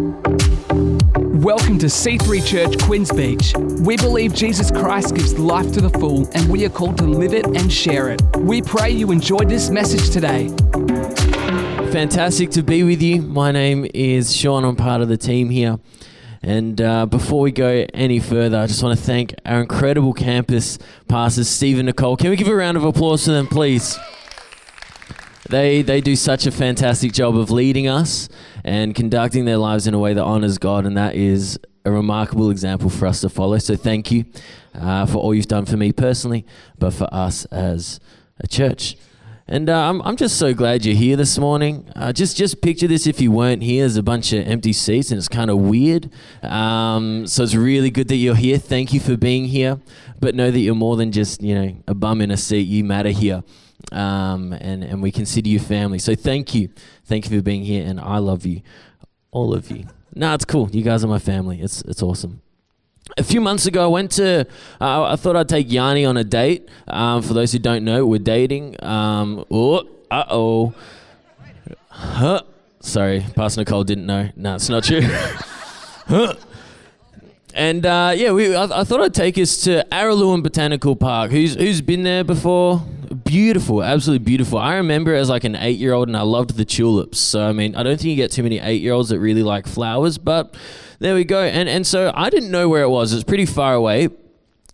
Welcome to C3 Church Quinns Beach. We believe Jesus Christ gives life to the full, and we are called to live it and share it. We pray you enjoyed this message today. Fantastic to be with you. My name is Sean. I'm part of the team here. And uh, before we go any further, I just want to thank our incredible campus pastors, Steve and Nicole. Can we give a round of applause to them, please? They, they do such a fantastic job of leading us and conducting their lives in a way that honors God, and that is a remarkable example for us to follow. So, thank you uh, for all you've done for me personally, but for us as a church. And uh, I'm, I'm just so glad you're here this morning. Uh, just just picture this if you weren't here. There's a bunch of empty seats and it's kind of weird. Um, so it's really good that you're here. Thank you for being here. But know that you're more than just you know a bum in a seat. You matter here um, and, and we consider you family. So thank you. Thank you for being here, and I love you, all of you. No, it's cool. You guys are my family. It's, it's awesome. A few months ago, I went to. Uh, I thought I'd take Yanni on a date. Um, for those who don't know, we're dating. Um, oh, uh oh. Huh. Sorry, Pastor Nicole didn't know. No, it's not true. huh. And uh, yeah, we, I, I, thought I'd take us to Araluen Botanical Park. Who's who's been there before? Beautiful, absolutely beautiful. I remember as like an eight-year-old, and I loved the tulips. So I mean, I don't think you get too many eight-year-olds that really like flowers, but there we go. And and so I didn't know where it was. It's pretty far away.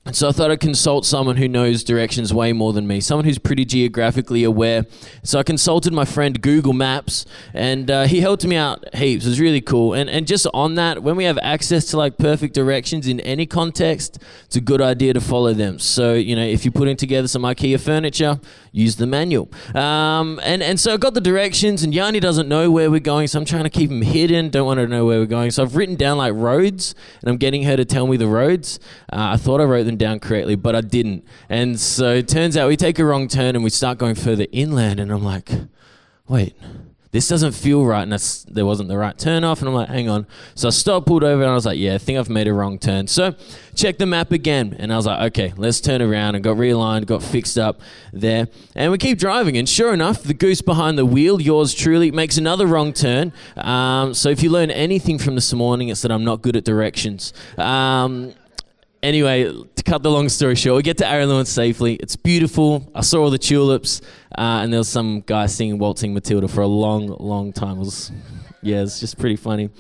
And so I thought I'd consult someone who knows directions way more than me, someone who's pretty geographically aware. So I consulted my friend Google Maps, and uh, he helped me out heaps. It was really cool. And and just on that, when we have access to like perfect directions in any context, it's a good idea to follow them. So you know, if you're putting together some IKEA furniture, use the manual. Um, and and so I got the directions, and Yanni doesn't know where we're going, so I'm trying to keep him hidden. Don't want her to know where we're going. So I've written down like roads, and I'm getting her to tell me the roads. Uh, I thought I wrote them down correctly, but I didn't. And so it turns out we take a wrong turn and we start going further inland. And I'm like, wait, this doesn't feel right. And that's, there wasn't the right turn off. And I'm like, hang on. So I stopped, pulled over, and I was like, yeah, I think I've made a wrong turn. So check the map again. And I was like, okay, let's turn around and got realigned, got fixed up there. And we keep driving. And sure enough, the goose behind the wheel, yours truly, makes another wrong turn. Um, so if you learn anything from this morning, it's that I'm not good at directions. Um, anyway, to cut the long story short, we get to Araluen safely. It's beautiful. I saw all the tulips, uh, and there was some guy singing Waltzing Matilda for a long, long time. It was, yeah, it's just pretty funny.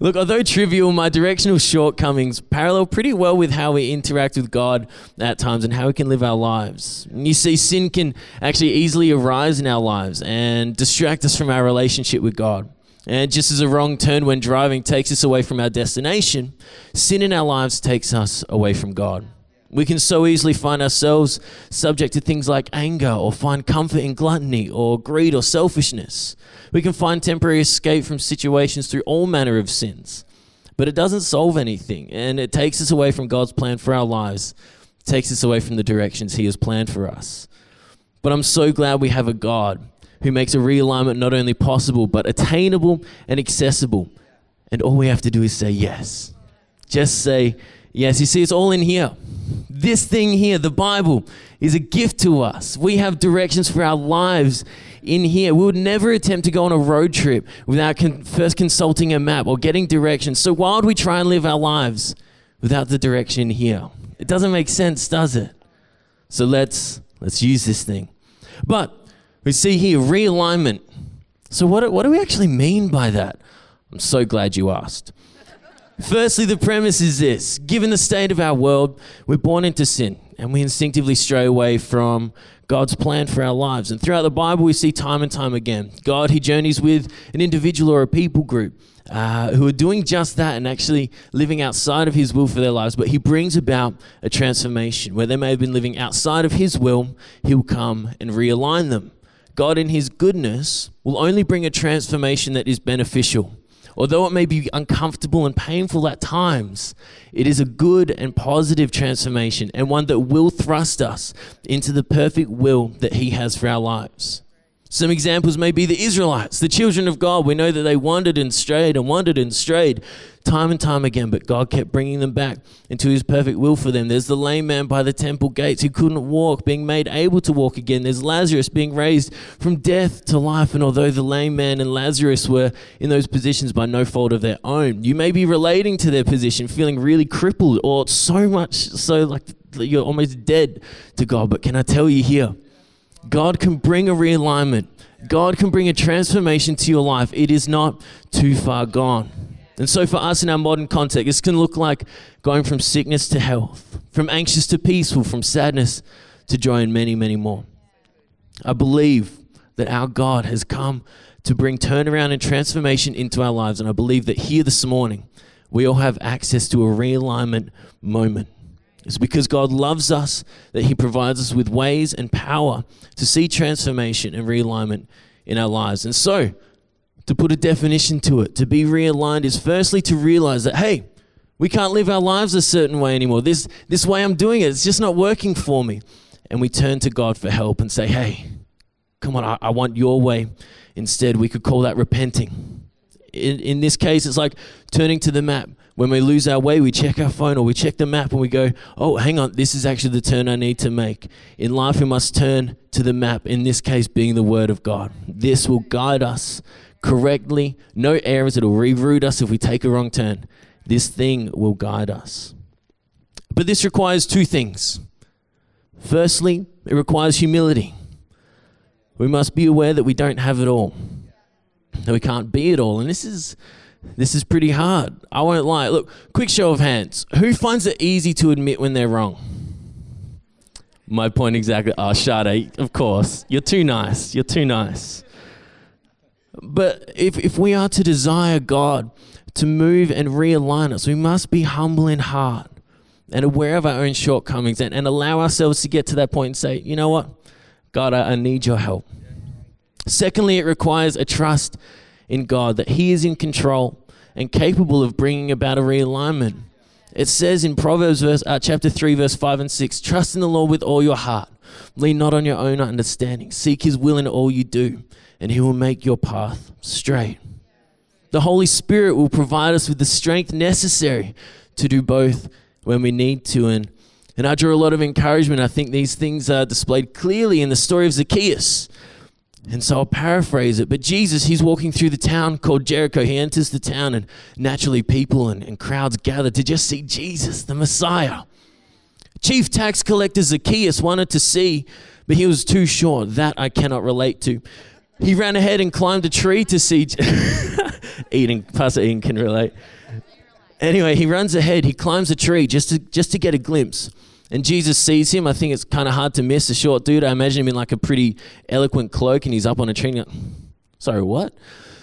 Look, although trivial, my directional shortcomings parallel pretty well with how we interact with God at times and how we can live our lives. You see, sin can actually easily arise in our lives and distract us from our relationship with God. And just as a wrong turn when driving takes us away from our destination, sin in our lives takes us away from God. We can so easily find ourselves subject to things like anger or find comfort in gluttony or greed or selfishness. We can find temporary escape from situations through all manner of sins. But it doesn't solve anything and it takes us away from God's plan for our lives. It takes us away from the directions He has planned for us. But I'm so glad we have a God who makes a realignment not only possible, but attainable and accessible. And all we have to do is say yes. Just say yes. You see, it's all in here. This thing here, the Bible, is a gift to us. We have directions for our lives in here. We would never attempt to go on a road trip without con- first consulting a map or getting directions. So why would we try and live our lives without the direction here? It doesn't make sense, does it? So let's let's use this thing. But we see here realignment. So, what, what do we actually mean by that? I'm so glad you asked. Firstly, the premise is this given the state of our world, we're born into sin and we instinctively stray away from God's plan for our lives. And throughout the Bible, we see time and time again God, He journeys with an individual or a people group uh, who are doing just that and actually living outside of His will for their lives. But He brings about a transformation where they may have been living outside of His will, He'll come and realign them. God, in His goodness, will only bring a transformation that is beneficial. Although it may be uncomfortable and painful at times, it is a good and positive transformation and one that will thrust us into the perfect will that He has for our lives. Some examples may be the Israelites, the children of God. We know that they wandered and strayed and wandered and strayed time and time again, but God kept bringing them back into His perfect will for them. There's the lame man by the temple gates who couldn't walk, being made able to walk again. There's Lazarus being raised from death to life. And although the lame man and Lazarus were in those positions by no fault of their own, you may be relating to their position, feeling really crippled or so much so like you're almost dead to God. But can I tell you here? God can bring a realignment. God can bring a transformation to your life. It is not too far gone. And so, for us in our modern context, this can look like going from sickness to health, from anxious to peaceful, from sadness to joy, and many, many more. I believe that our God has come to bring turnaround and transformation into our lives. And I believe that here this morning, we all have access to a realignment moment. It's because God loves us that He provides us with ways and power to see transformation and realignment in our lives. And so, to put a definition to it, to be realigned is firstly to realize that, hey, we can't live our lives a certain way anymore. This, this way I'm doing it, it's just not working for me. And we turn to God for help and say, hey, come on, I, I want your way. Instead, we could call that repenting. In, in this case, it's like turning to the map when we lose our way, we check our phone or we check the map and we go, oh, hang on, this is actually the turn I need to make. In life, we must turn to the map, in this case, being the Word of God. This will guide us correctly, no errors, it'll reroute us if we take a wrong turn. This thing will guide us. But this requires two things. Firstly, it requires humility. We must be aware that we don't have it all, that we can't be it all. And this is this is pretty hard. I won't lie. Look, quick show of hands. Who finds it easy to admit when they're wrong? My point exactly. Oh, Sade, of course. You're too nice. You're too nice. But if, if we are to desire God to move and realign us, we must be humble in heart and aware of our own shortcomings and, and allow ourselves to get to that point and say, you know what? God, I, I need your help. Secondly, it requires a trust in God, that He is in control and capable of bringing about a realignment. It says in Proverbs verse, uh, chapter 3, verse 5 and 6 Trust in the Lord with all your heart. Lean not on your own understanding. Seek His will in all you do, and He will make your path straight. The Holy Spirit will provide us with the strength necessary to do both when we need to. And, and I draw a lot of encouragement. I think these things are displayed clearly in the story of Zacchaeus. And so I'll paraphrase it. But Jesus, he's walking through the town called Jericho. He enters the town, and naturally, people and, and crowds gather to just see Jesus, the Messiah. Chief tax collector Zacchaeus wanted to see, but he was too short. That I cannot relate to. He ran ahead and climbed a tree to see. Eden, Pastor Eden can relate. Anyway, he runs ahead. He climbs a tree just to, just to get a glimpse and Jesus sees him. I think it's kind of hard to miss a short dude. I imagine him in like a pretty eloquent cloak and he's up on a tree. Sorry, what?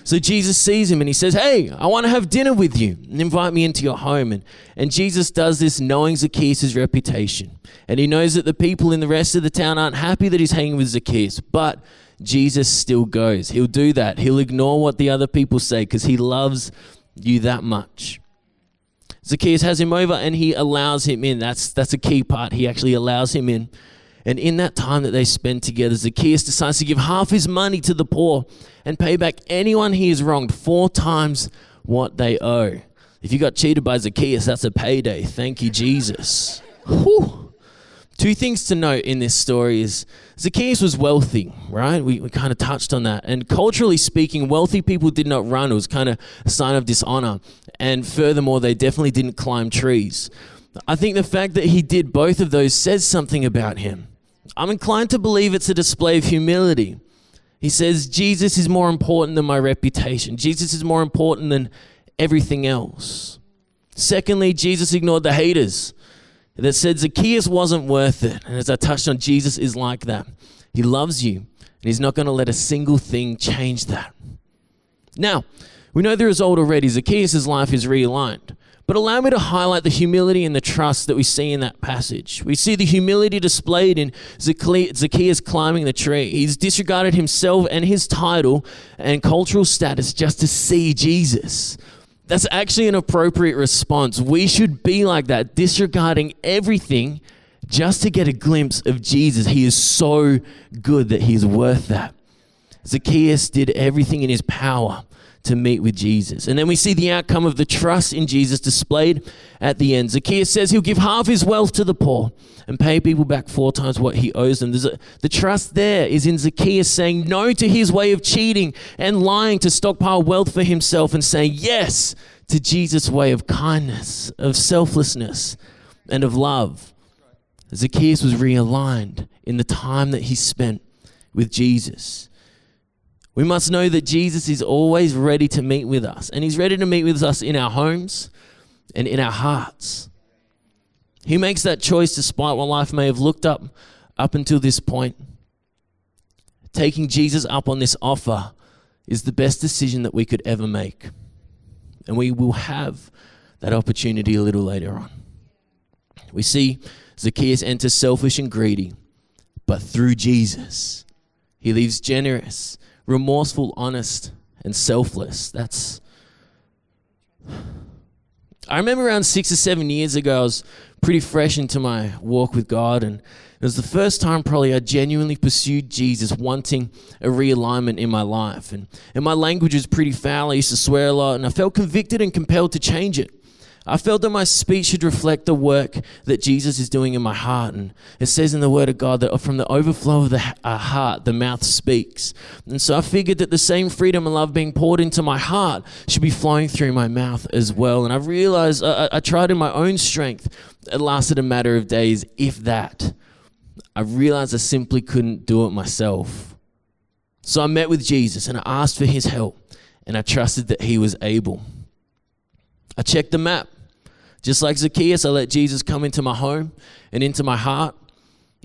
So Jesus sees him and he says, Hey, I want to have dinner with you and invite me into your home. And, and Jesus does this knowing Zacchaeus' reputation. And he knows that the people in the rest of the town aren't happy that he's hanging with Zacchaeus. But Jesus still goes. He'll do that. He'll ignore what the other people say because he loves you that much. Zacchaeus has him over and he allows him in. That's, that's a key part. He actually allows him in. And in that time that they spend together, Zacchaeus decides to give half his money to the poor and pay back anyone he has wronged four times what they owe. If you got cheated by Zacchaeus, that's a payday. Thank you, Jesus. Whew. Two things to note in this story is Zacchaeus was wealthy, right? We, we kind of touched on that. And culturally speaking, wealthy people did not run. It was kind of a sign of dishonor. And furthermore, they definitely didn't climb trees. I think the fact that he did both of those says something about him. I'm inclined to believe it's a display of humility. He says, Jesus is more important than my reputation, Jesus is more important than everything else. Secondly, Jesus ignored the haters that said Zacchaeus wasn't worth it. And as I touched on, Jesus is like that. He loves you, and He's not going to let a single thing change that. Now, we know the result already. Zacchaeus' life is realigned. But allow me to highlight the humility and the trust that we see in that passage. We see the humility displayed in Zacchaeus climbing the tree. He's disregarded himself and his title and cultural status just to see Jesus. That's actually an appropriate response. We should be like that, disregarding everything just to get a glimpse of Jesus. He is so good that He's worth that. Zacchaeus did everything in his power to meet with Jesus. And then we see the outcome of the trust in Jesus displayed at the end. Zacchaeus says he'll give half his wealth to the poor and pay people back four times what he owes them. A, the trust there is in Zacchaeus saying no to his way of cheating and lying to stockpile wealth for himself and saying yes to Jesus' way of kindness, of selflessness, and of love. Zacchaeus was realigned in the time that he spent with Jesus. We must know that Jesus is always ready to meet with us, and He's ready to meet with us in our homes and in our hearts. He makes that choice despite what life may have looked up up until this point. Taking Jesus up on this offer is the best decision that we could ever make. And we will have that opportunity a little later on. We see Zacchaeus enter selfish and greedy, but through Jesus, he leaves generous remorseful, honest, and selfless. That's. I remember around six or seven years ago, I was pretty fresh into my walk with God, and it was the first time probably I genuinely pursued Jesus, wanting a realignment in my life. And, and my language was pretty foul. I used to swear a lot, and I felt convicted and compelled to change it. I felt that my speech should reflect the work that Jesus is doing in my heart. And it says in the Word of God that from the overflow of the uh, heart, the mouth speaks. And so I figured that the same freedom and love being poured into my heart should be flowing through my mouth as well. And I realized I, I tried in my own strength. It lasted a matter of days, if that. I realized I simply couldn't do it myself. So I met with Jesus and I asked for his help, and I trusted that he was able. I checked the map. Just like Zacchaeus, I let Jesus come into my home and into my heart.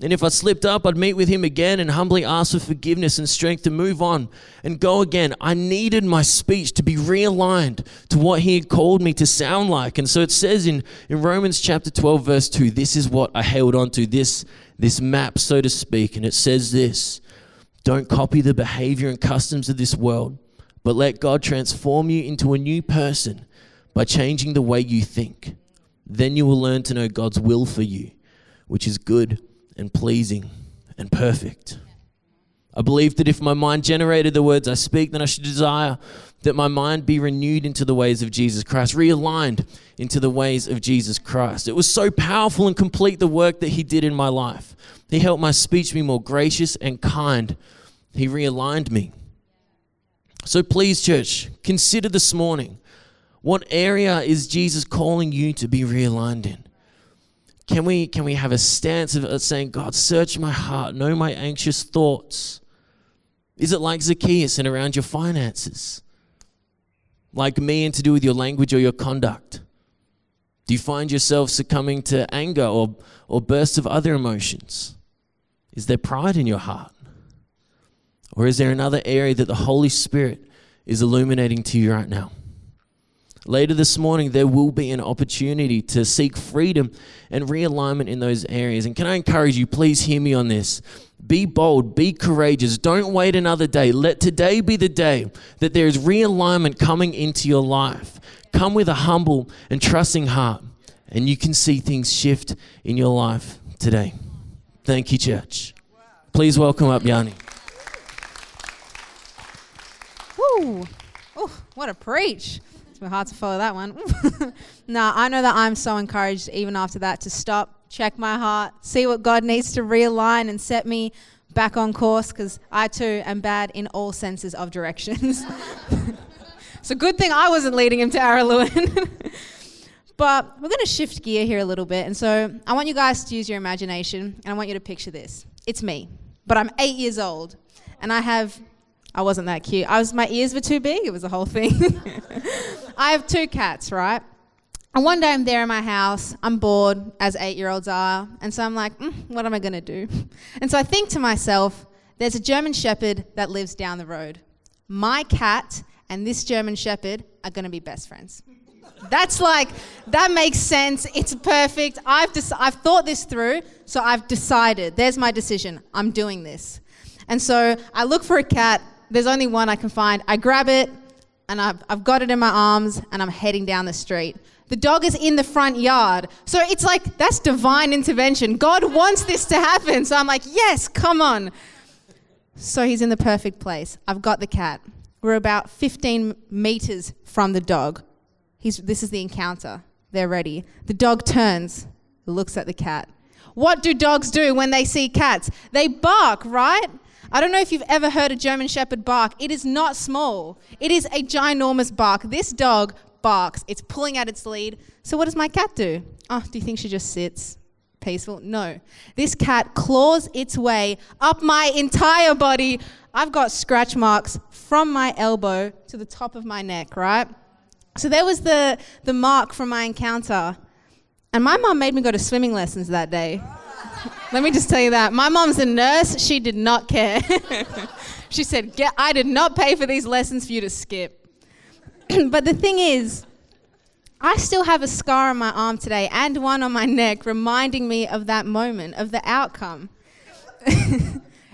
And if I slipped up, I'd meet with him again and humbly ask for forgiveness and strength to move on and go again. I needed my speech to be realigned to what he had called me to sound like. And so it says in, in Romans chapter 12, verse 2, this is what I held on to, this, this map, so to speak. And it says this Don't copy the behavior and customs of this world, but let God transform you into a new person by changing the way you think. Then you will learn to know God's will for you, which is good and pleasing and perfect. I believe that if my mind generated the words I speak, then I should desire that my mind be renewed into the ways of Jesus Christ, realigned into the ways of Jesus Christ. It was so powerful and complete the work that He did in my life. He helped my speech be more gracious and kind. He realigned me. So please, church, consider this morning what area is Jesus calling you to be realigned in? Can we, can we have a stance of saying, God, search my heart, know my anxious thoughts? Is it like Zacchaeus and around your finances? Like me and to do with your language or your conduct? Do you find yourself succumbing to anger or, or bursts of other emotions? Is there pride in your heart? Or is there another area that the Holy Spirit is illuminating to you right now? Later this morning, there will be an opportunity to seek freedom and realignment in those areas. And can I encourage you, please hear me on this. Be bold, be courageous. Don't wait another day. Let today be the day that there is realignment coming into your life. Come with a humble and trusting heart, and you can see things shift in your life today. Thank you, church. Please welcome up Yanni. Woo! Oh, what a preach. Hard to follow that one. nah, I know that I'm so encouraged even after that to stop, check my heart, see what God needs to realign and set me back on course because I too am bad in all senses of directions. so good thing I wasn't leading him to Araluen. but we're going to shift gear here a little bit. And so I want you guys to use your imagination and I want you to picture this. It's me, but I'm eight years old and I have I wasn't that cute. I was my ears were too big. It was a whole thing. I have two cats, right? And one day I'm there in my house. I'm bored, as eight-year-olds are, and so I'm like, mm, what am I gonna do? And so I think to myself, there's a German Shepherd that lives down the road. My cat and this German Shepherd are gonna be best friends. That's like that makes sense. It's perfect. I've des- I've thought this through, so I've decided. There's my decision. I'm doing this. And so I look for a cat there's only one I can find. I grab it and I've, I've got it in my arms and I'm heading down the street. The dog is in the front yard. So it's like, that's divine intervention. God wants this to happen. So I'm like, yes, come on. So he's in the perfect place. I've got the cat. We're about 15 meters from the dog. He's, this is the encounter. They're ready. The dog turns, looks at the cat. What do dogs do when they see cats? They bark, right? I don't know if you've ever heard a German Shepherd bark. It is not small, it is a ginormous bark. This dog barks, it's pulling at its lead. So, what does my cat do? Oh, do you think she just sits? Peaceful? No. This cat claws its way up my entire body. I've got scratch marks from my elbow to the top of my neck, right? So there was the, the mark from my encounter. And my mom made me go to swimming lessons that day. Let me just tell you that. My mom's a nurse. She did not care. she said, Get, I did not pay for these lessons for you to skip. but the thing is, I still have a scar on my arm today and one on my neck reminding me of that moment, of the outcome.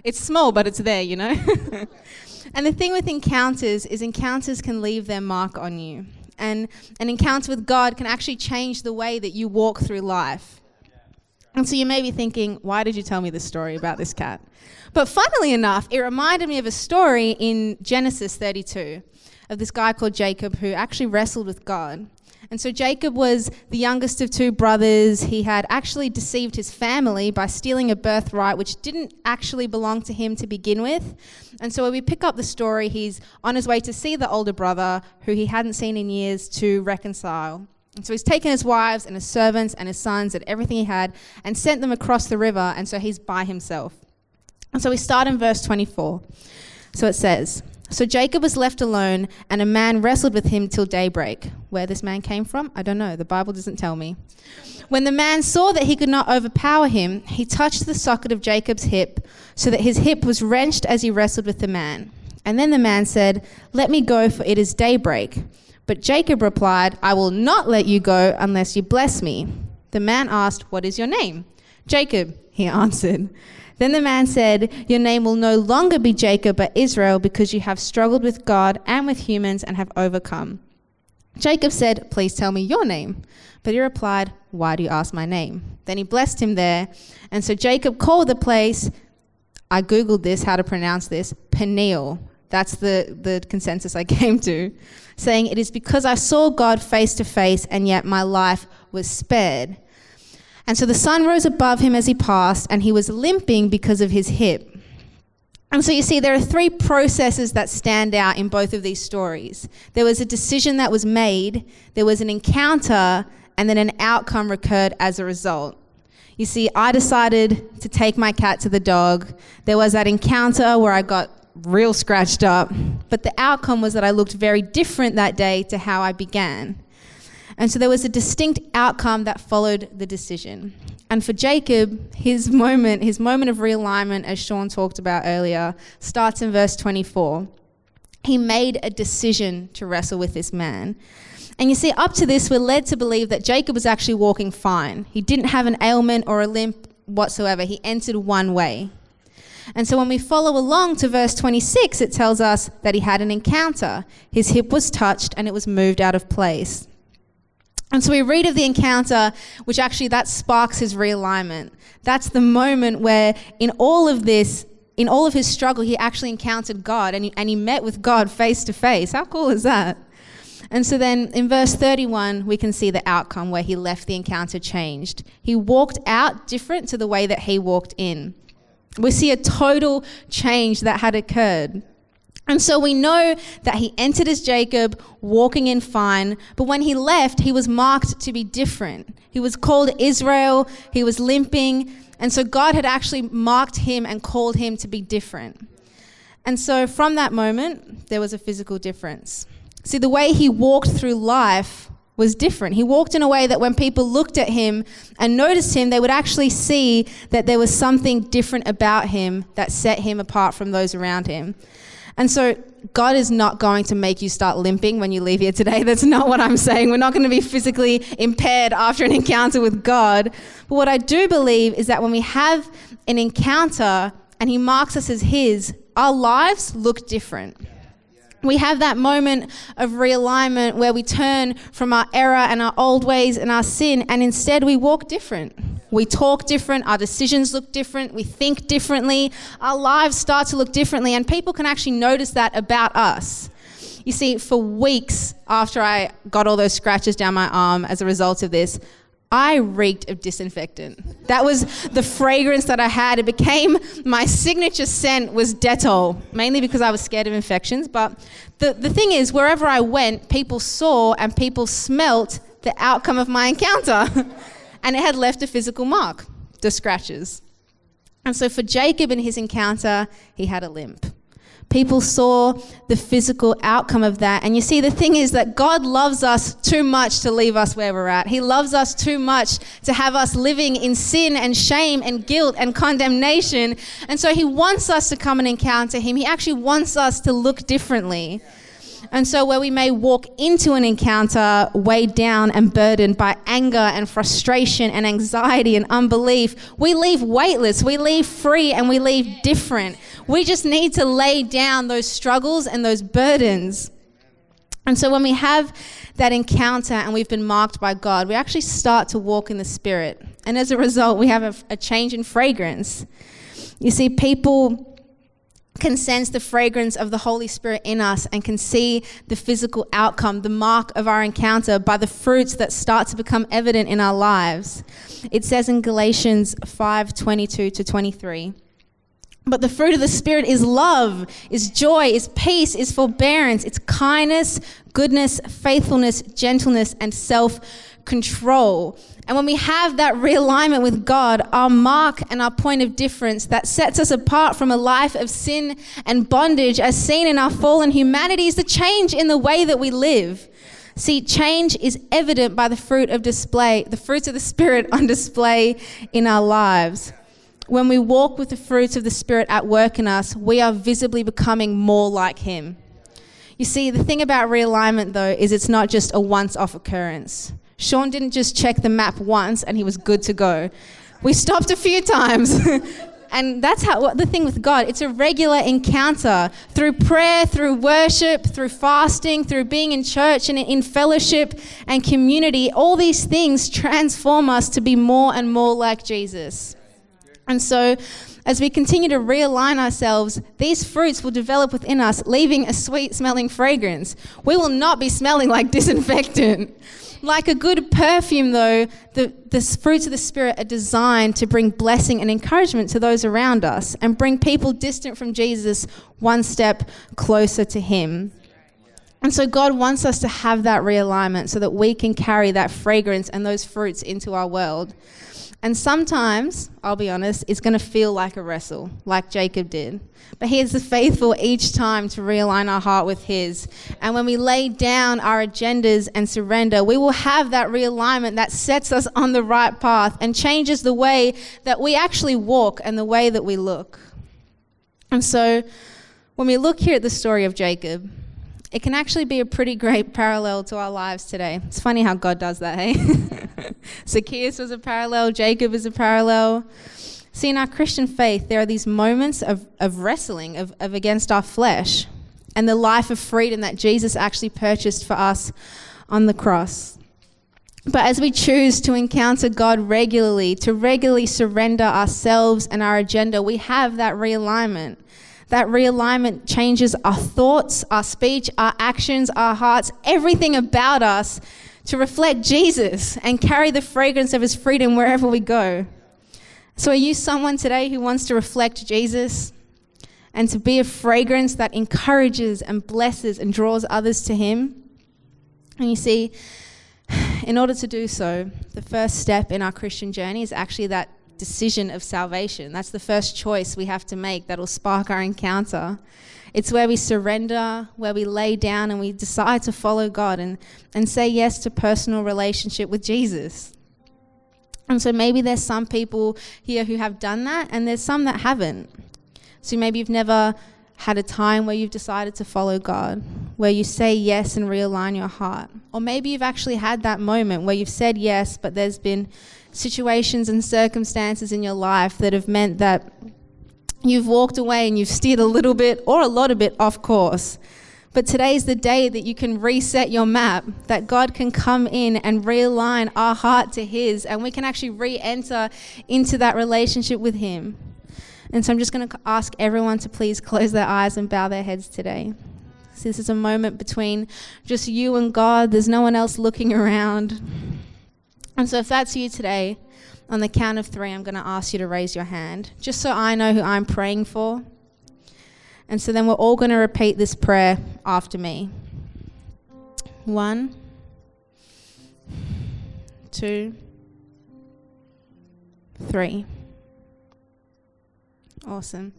it's small, but it's there, you know? and the thing with encounters is encounters can leave their mark on you. And an encounter with God can actually change the way that you walk through life. And so you may be thinking, why did you tell me this story about this cat? But funnily enough, it reminded me of a story in Genesis 32 of this guy called Jacob who actually wrestled with God. And so Jacob was the youngest of two brothers. He had actually deceived his family by stealing a birthright which didn't actually belong to him to begin with. And so when we pick up the story, he's on his way to see the older brother who he hadn't seen in years to reconcile. And so he's taken his wives and his servants and his sons and everything he had and sent them across the river. And so he's by himself. And so we start in verse 24. So it says, so Jacob was left alone, and a man wrestled with him till daybreak. Where this man came from, I don't know. The Bible doesn't tell me. When the man saw that he could not overpower him, he touched the socket of Jacob's hip, so that his hip was wrenched as he wrestled with the man. And then the man said, Let me go, for it is daybreak. But Jacob replied, I will not let you go unless you bless me. The man asked, What is your name? Jacob, he answered. Then the man said, Your name will no longer be Jacob, but Israel, because you have struggled with God and with humans and have overcome. Jacob said, Please tell me your name. But he replied, Why do you ask my name? Then he blessed him there. And so Jacob called the place, I Googled this, how to pronounce this, Peniel. That's the, the consensus I came to, saying, It is because I saw God face to face, and yet my life was spared. And so the sun rose above him as he passed, and he was limping because of his hip. And so you see, there are three processes that stand out in both of these stories. There was a decision that was made, there was an encounter, and then an outcome recurred as a result. You see, I decided to take my cat to the dog. There was that encounter where I got real scratched up, but the outcome was that I looked very different that day to how I began. And so there was a distinct outcome that followed the decision. And for Jacob, his moment, his moment of realignment, as Sean talked about earlier, starts in verse 24. He made a decision to wrestle with this man. And you see, up to this, we're led to believe that Jacob was actually walking fine. He didn't have an ailment or a limp whatsoever. He entered one way. And so when we follow along to verse 26, it tells us that he had an encounter. His hip was touched and it was moved out of place. And so we read of the encounter, which actually that sparks his realignment. That's the moment where, in all of this, in all of his struggle, he actually encountered God and he, and he met with God face to face. How cool is that? And so then in verse 31, we can see the outcome where he left the encounter changed. He walked out different to the way that he walked in. We see a total change that had occurred. And so we know that he entered as Jacob, walking in fine, but when he left, he was marked to be different. He was called Israel, he was limping, and so God had actually marked him and called him to be different. And so from that moment, there was a physical difference. See, the way he walked through life was different. He walked in a way that when people looked at him and noticed him, they would actually see that there was something different about him that set him apart from those around him. And so God is not going to make you start limping when you leave here today. That's not what I'm saying. We're not going to be physically impaired after an encounter with God. But what I do believe is that when we have an encounter and He marks us as His, our lives look different. We have that moment of realignment where we turn from our error and our old ways and our sin, and instead we walk different. We talk different, our decisions look different, we think differently, our lives start to look differently, and people can actually notice that about us. You see, for weeks after I got all those scratches down my arm as a result of this, I reeked of disinfectant. That was the fragrance that I had. It became my signature scent was Dettol, mainly because I was scared of infections. But the, the thing is, wherever I went, people saw and people smelt the outcome of my encounter. and it had left a physical mark, the scratches. And so for Jacob in his encounter, he had a limp people saw the physical outcome of that. And you see, the thing is that God loves us too much to leave us where we're at. He loves us too much to have us living in sin and shame and guilt and condemnation. And so He wants us to come and encounter Him. He actually wants us to look differently. And so, where we may walk into an encounter weighed down and burdened by anger and frustration and anxiety and unbelief, we leave weightless, we leave free, and we leave different. We just need to lay down those struggles and those burdens. And so, when we have that encounter and we've been marked by God, we actually start to walk in the Spirit. And as a result, we have a, a change in fragrance. You see, people can sense the fragrance of the Holy Spirit in us and can see the physical outcome, the mark of our encounter by the fruits that start to become evident in our lives. It says in Galatians 5:22 to 23. But the fruit of the Spirit is love, is joy, is peace, is forbearance, it's kindness, goodness, faithfulness, gentleness, and self control. And when we have that realignment with God, our mark and our point of difference that sets us apart from a life of sin and bondage, as seen in our fallen humanity, is the change in the way that we live. See, change is evident by the fruit of display, the fruits of the Spirit on display in our lives. When we walk with the fruits of the Spirit at work in us, we are visibly becoming more like Him. You see, the thing about realignment, though, is it's not just a once off occurrence. Sean didn't just check the map once and he was good to go. We stopped a few times. and that's how the thing with God, it's a regular encounter through prayer, through worship, through fasting, through being in church and in fellowship and community. All these things transform us to be more and more like Jesus. And so, as we continue to realign ourselves, these fruits will develop within us, leaving a sweet smelling fragrance. We will not be smelling like disinfectant. Like a good perfume, though, the, the fruits of the Spirit are designed to bring blessing and encouragement to those around us and bring people distant from Jesus one step closer to Him. And so God wants us to have that realignment so that we can carry that fragrance and those fruits into our world. And sometimes, I'll be honest, it's going to feel like a wrestle, like Jacob did. But He is faithful each time to realign our heart with His. And when we lay down our agendas and surrender, we will have that realignment that sets us on the right path and changes the way that we actually walk and the way that we look. And so, when we look here at the story of Jacob, it can actually be a pretty great parallel to our lives today. It's funny how God does that, hey? Zacchaeus was a parallel, Jacob is a parallel. See, in our Christian faith, there are these moments of, of wrestling of, of against our flesh and the life of freedom that Jesus actually purchased for us on the cross. But as we choose to encounter God regularly, to regularly surrender ourselves and our agenda, we have that realignment. That realignment changes our thoughts, our speech, our actions, our hearts, everything about us to reflect Jesus and carry the fragrance of his freedom wherever we go. So, are you someone today who wants to reflect Jesus and to be a fragrance that encourages and blesses and draws others to him? And you see, in order to do so, the first step in our Christian journey is actually that decision of salvation. That's the first choice we have to make that'll spark our encounter. It's where we surrender, where we lay down and we decide to follow God and, and say yes to personal relationship with Jesus. And so maybe there's some people here who have done that and there's some that haven't. So maybe you've never had a time where you've decided to follow God, where you say yes and realign your heart. Or maybe you've actually had that moment where you've said yes, but there's been situations and circumstances in your life that have meant that you've walked away and you've steered a little bit or a lot of it off course. But today is the day that you can reset your map, that God can come in and realign our heart to His, and we can actually re enter into that relationship with Him. And so I'm just going to ask everyone to please close their eyes and bow their heads today. So this is a moment between just you and God, there's no one else looking around. And so if that's you today, on the count of three, I'm going to ask you to raise your hand, just so I know who I'm praying for. And so then we're all going to repeat this prayer after me. One, two, three. Awesome.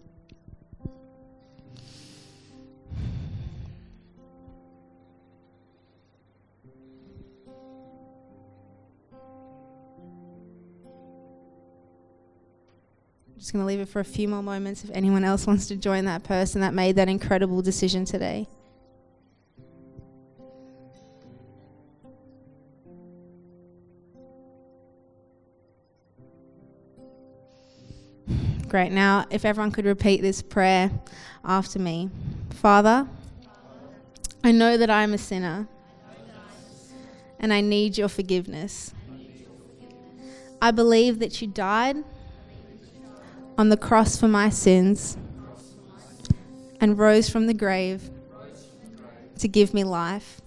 Just going to leave it for a few more moments if anyone else wants to join that person that made that incredible decision today. Great. Now, if everyone could repeat this prayer after me Father, I know that I am a sinner and I need your forgiveness. I believe that you died on the cross for my sins and rose from the grave to give me life.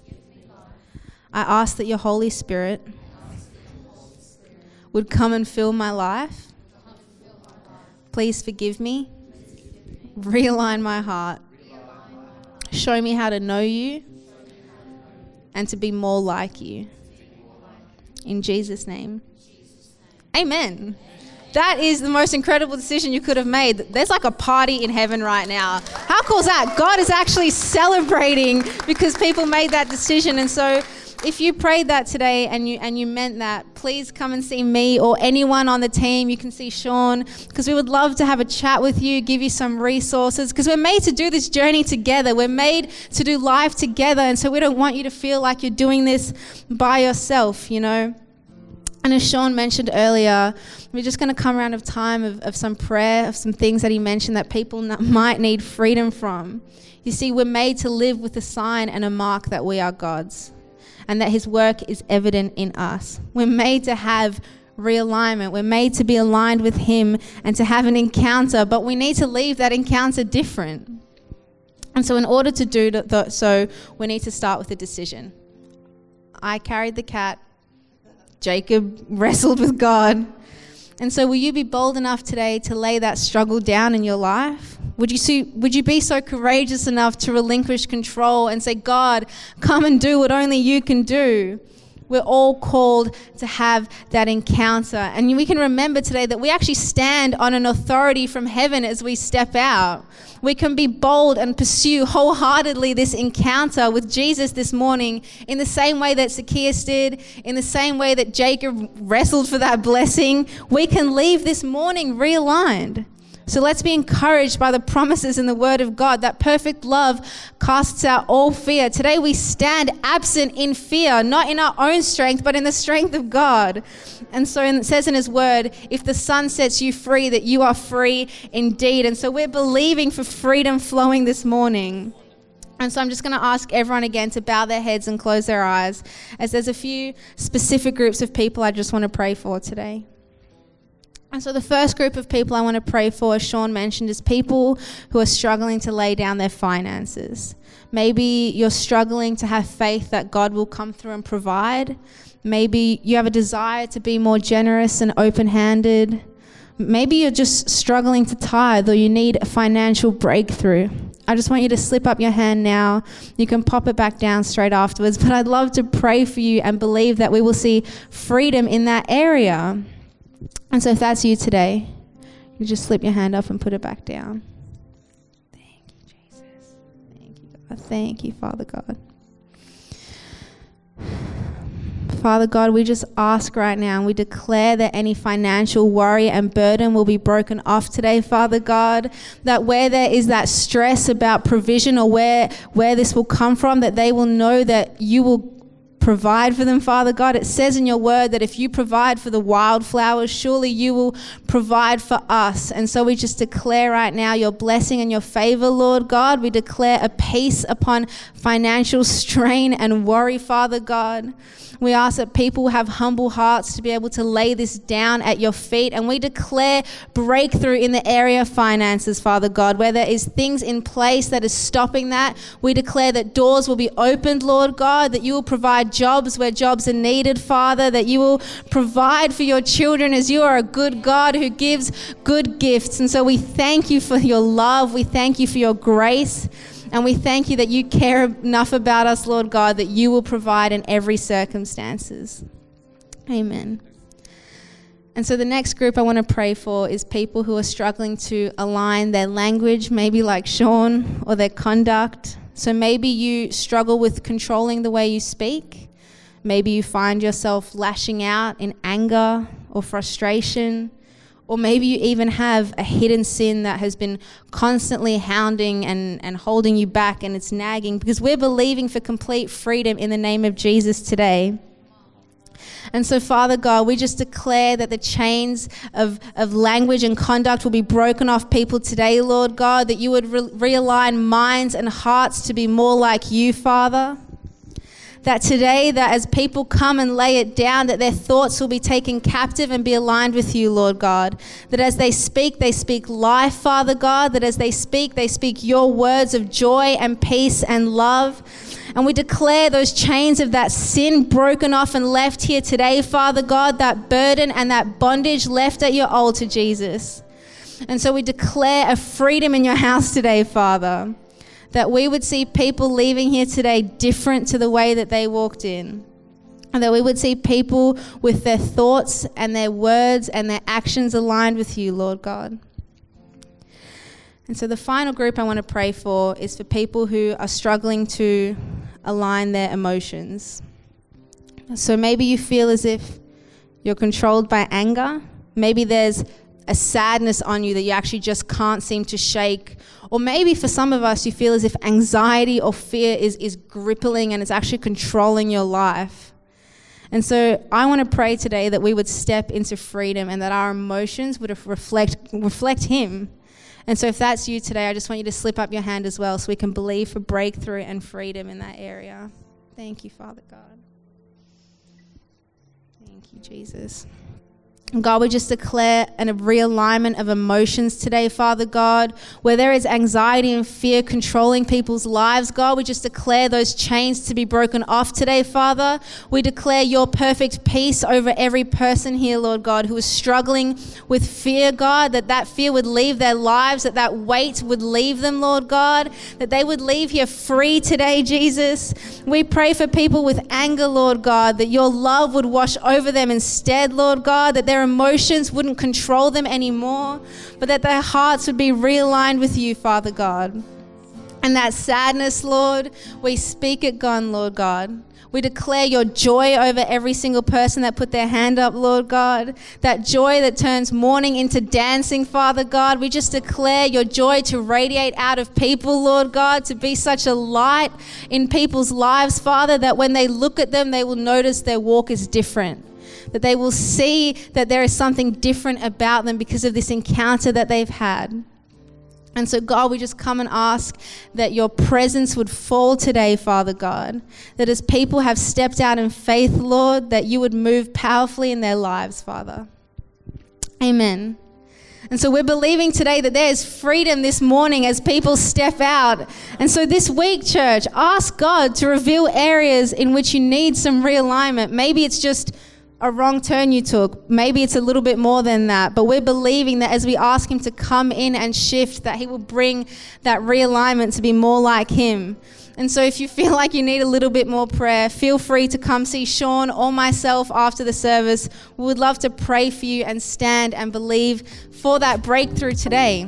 I ask that your Holy Spirit would come and fill my life. Please forgive me. Realign my heart. Show me how to know you and to be more like you. In Jesus' name. Amen. That is the most incredible decision you could have made. There's like a party in heaven right now. How cool is that? God is actually celebrating because people made that decision. And so if you prayed that today and you and you meant that, please come and see me or anyone on the team. You can see Sean because we would love to have a chat with you, give you some resources because we're made to do this journey together. We're made to do life together, and so we don't want you to feel like you're doing this by yourself. You know. And as Sean mentioned earlier, we're just going to come around of time of, of some prayer, of some things that he mentioned that people might need freedom from. You see, we're made to live with a sign and a mark that we are God's and that his work is evident in us. We're made to have realignment. We're made to be aligned with him and to have an encounter, but we need to leave that encounter different. And so, in order to do that so, we need to start with a decision. I carried the cat Jacob wrestled with God. And so, will you be bold enough today to lay that struggle down in your life? Would you, see, would you be so courageous enough to relinquish control and say, God, come and do what only you can do? We're all called to have that encounter. And we can remember today that we actually stand on an authority from heaven as we step out. We can be bold and pursue wholeheartedly this encounter with Jesus this morning in the same way that Zacchaeus did, in the same way that Jacob wrestled for that blessing. We can leave this morning realigned. So let's be encouraged by the promises in the Word of God that perfect love casts out all fear. Today we stand absent in fear, not in our own strength, but in the strength of God. And so it says in His Word, if the Son sets you free, that you are free indeed. And so we're believing for freedom flowing this morning. And so I'm just going to ask everyone again to bow their heads and close their eyes, as there's a few specific groups of people I just want to pray for today. And so, the first group of people I want to pray for, as Sean mentioned, is people who are struggling to lay down their finances. Maybe you're struggling to have faith that God will come through and provide. Maybe you have a desire to be more generous and open handed. Maybe you're just struggling to tithe or you need a financial breakthrough. I just want you to slip up your hand now. You can pop it back down straight afterwards. But I'd love to pray for you and believe that we will see freedom in that area. And so if that's you today, you just slip your hand up and put it back down. Thank you, Jesus. Thank you, God. Thank you, Father God. Father God, we just ask right now and we declare that any financial worry and burden will be broken off today, Father God. That where there is that stress about provision or where, where this will come from, that they will know that you will provide for them, Father God. It says in your word that if you provide for the wildflowers, surely you will provide for us. And so we just declare right now your blessing and your favor, Lord God. We declare a peace upon financial strain and worry, Father God. We ask that people have humble hearts to be able to lay this down at your feet. And we declare breakthrough in the area of finances, Father God, where there is things in place that is stopping that. We declare that doors will be opened, Lord God, that you will provide jobs where jobs are needed, Father, that you will provide for your children as you are a good God who gives good gifts. And so we thank you for your love. We thank you for your grace. And we thank you that you care enough about us, Lord God, that you will provide in every circumstances. Amen. And so the next group I want to pray for is people who are struggling to align their language, maybe like Sean, or their conduct. So maybe you struggle with controlling the way you speak. Maybe you find yourself lashing out in anger or frustration. Or maybe you even have a hidden sin that has been constantly hounding and, and holding you back and it's nagging because we're believing for complete freedom in the name of Jesus today. And so, Father God, we just declare that the chains of, of language and conduct will be broken off people today, Lord God, that you would re- realign minds and hearts to be more like you, Father that today that as people come and lay it down that their thoughts will be taken captive and be aligned with you lord god. That as they speak they speak life father god. That as they speak they speak your words of joy and peace and love. And we declare those chains of that sin broken off and left here today father god that burden and that bondage left at your altar jesus. And so we declare a freedom in your house today father that we would see people leaving here today different to the way that they walked in. And that we would see people with their thoughts and their words and their actions aligned with you, Lord God. And so the final group I want to pray for is for people who are struggling to align their emotions. So maybe you feel as if you're controlled by anger. Maybe there's a sadness on you that you actually just can't seem to shake. Or maybe for some of us, you feel as if anxiety or fear is, is gripping and it's actually controlling your life. And so I want to pray today that we would step into freedom and that our emotions would reflect, reflect Him. And so if that's you today, I just want you to slip up your hand as well so we can believe for breakthrough and freedom in that area. Thank you, Father God. Thank you, Jesus. God, we just declare a realignment of emotions today, Father God, where there is anxiety and fear controlling people's lives. God, we just declare those chains to be broken off today, Father. We declare your perfect peace over every person here, Lord God, who is struggling with fear, God, that that fear would leave their lives, that that weight would leave them, Lord God, that they would leave here free today, Jesus. We pray for people with anger, Lord God, that your love would wash over them instead, Lord God, that their emotions wouldn't control them anymore, but that their hearts would be realigned with you, Father God. And that sadness, Lord, we speak it gone, Lord God. We declare your joy over every single person that put their hand up, Lord God. That joy that turns mourning into dancing, Father God. We just declare your joy to radiate out of people, Lord God, to be such a light in people's lives, Father, that when they look at them, they will notice their walk is different that they will see that there is something different about them because of this encounter that they've had. And so, God, we just come and ask that your presence would fall today, Father God. That as people have stepped out in faith, Lord, that you would move powerfully in their lives, Father. Amen. And so we're believing today that there is freedom this morning as people step out. And so this week, church, ask God to reveal areas in which you need some realignment. Maybe it's just a wrong turn you took. Maybe it's a little bit more than that, but we're believing that as we ask Him to come in and shift, that He will bring that realignment to be more like Him. And so, if you feel like you need a little bit more prayer, feel free to come see Sean or myself after the service. We would love to pray for you and stand and believe for that breakthrough today.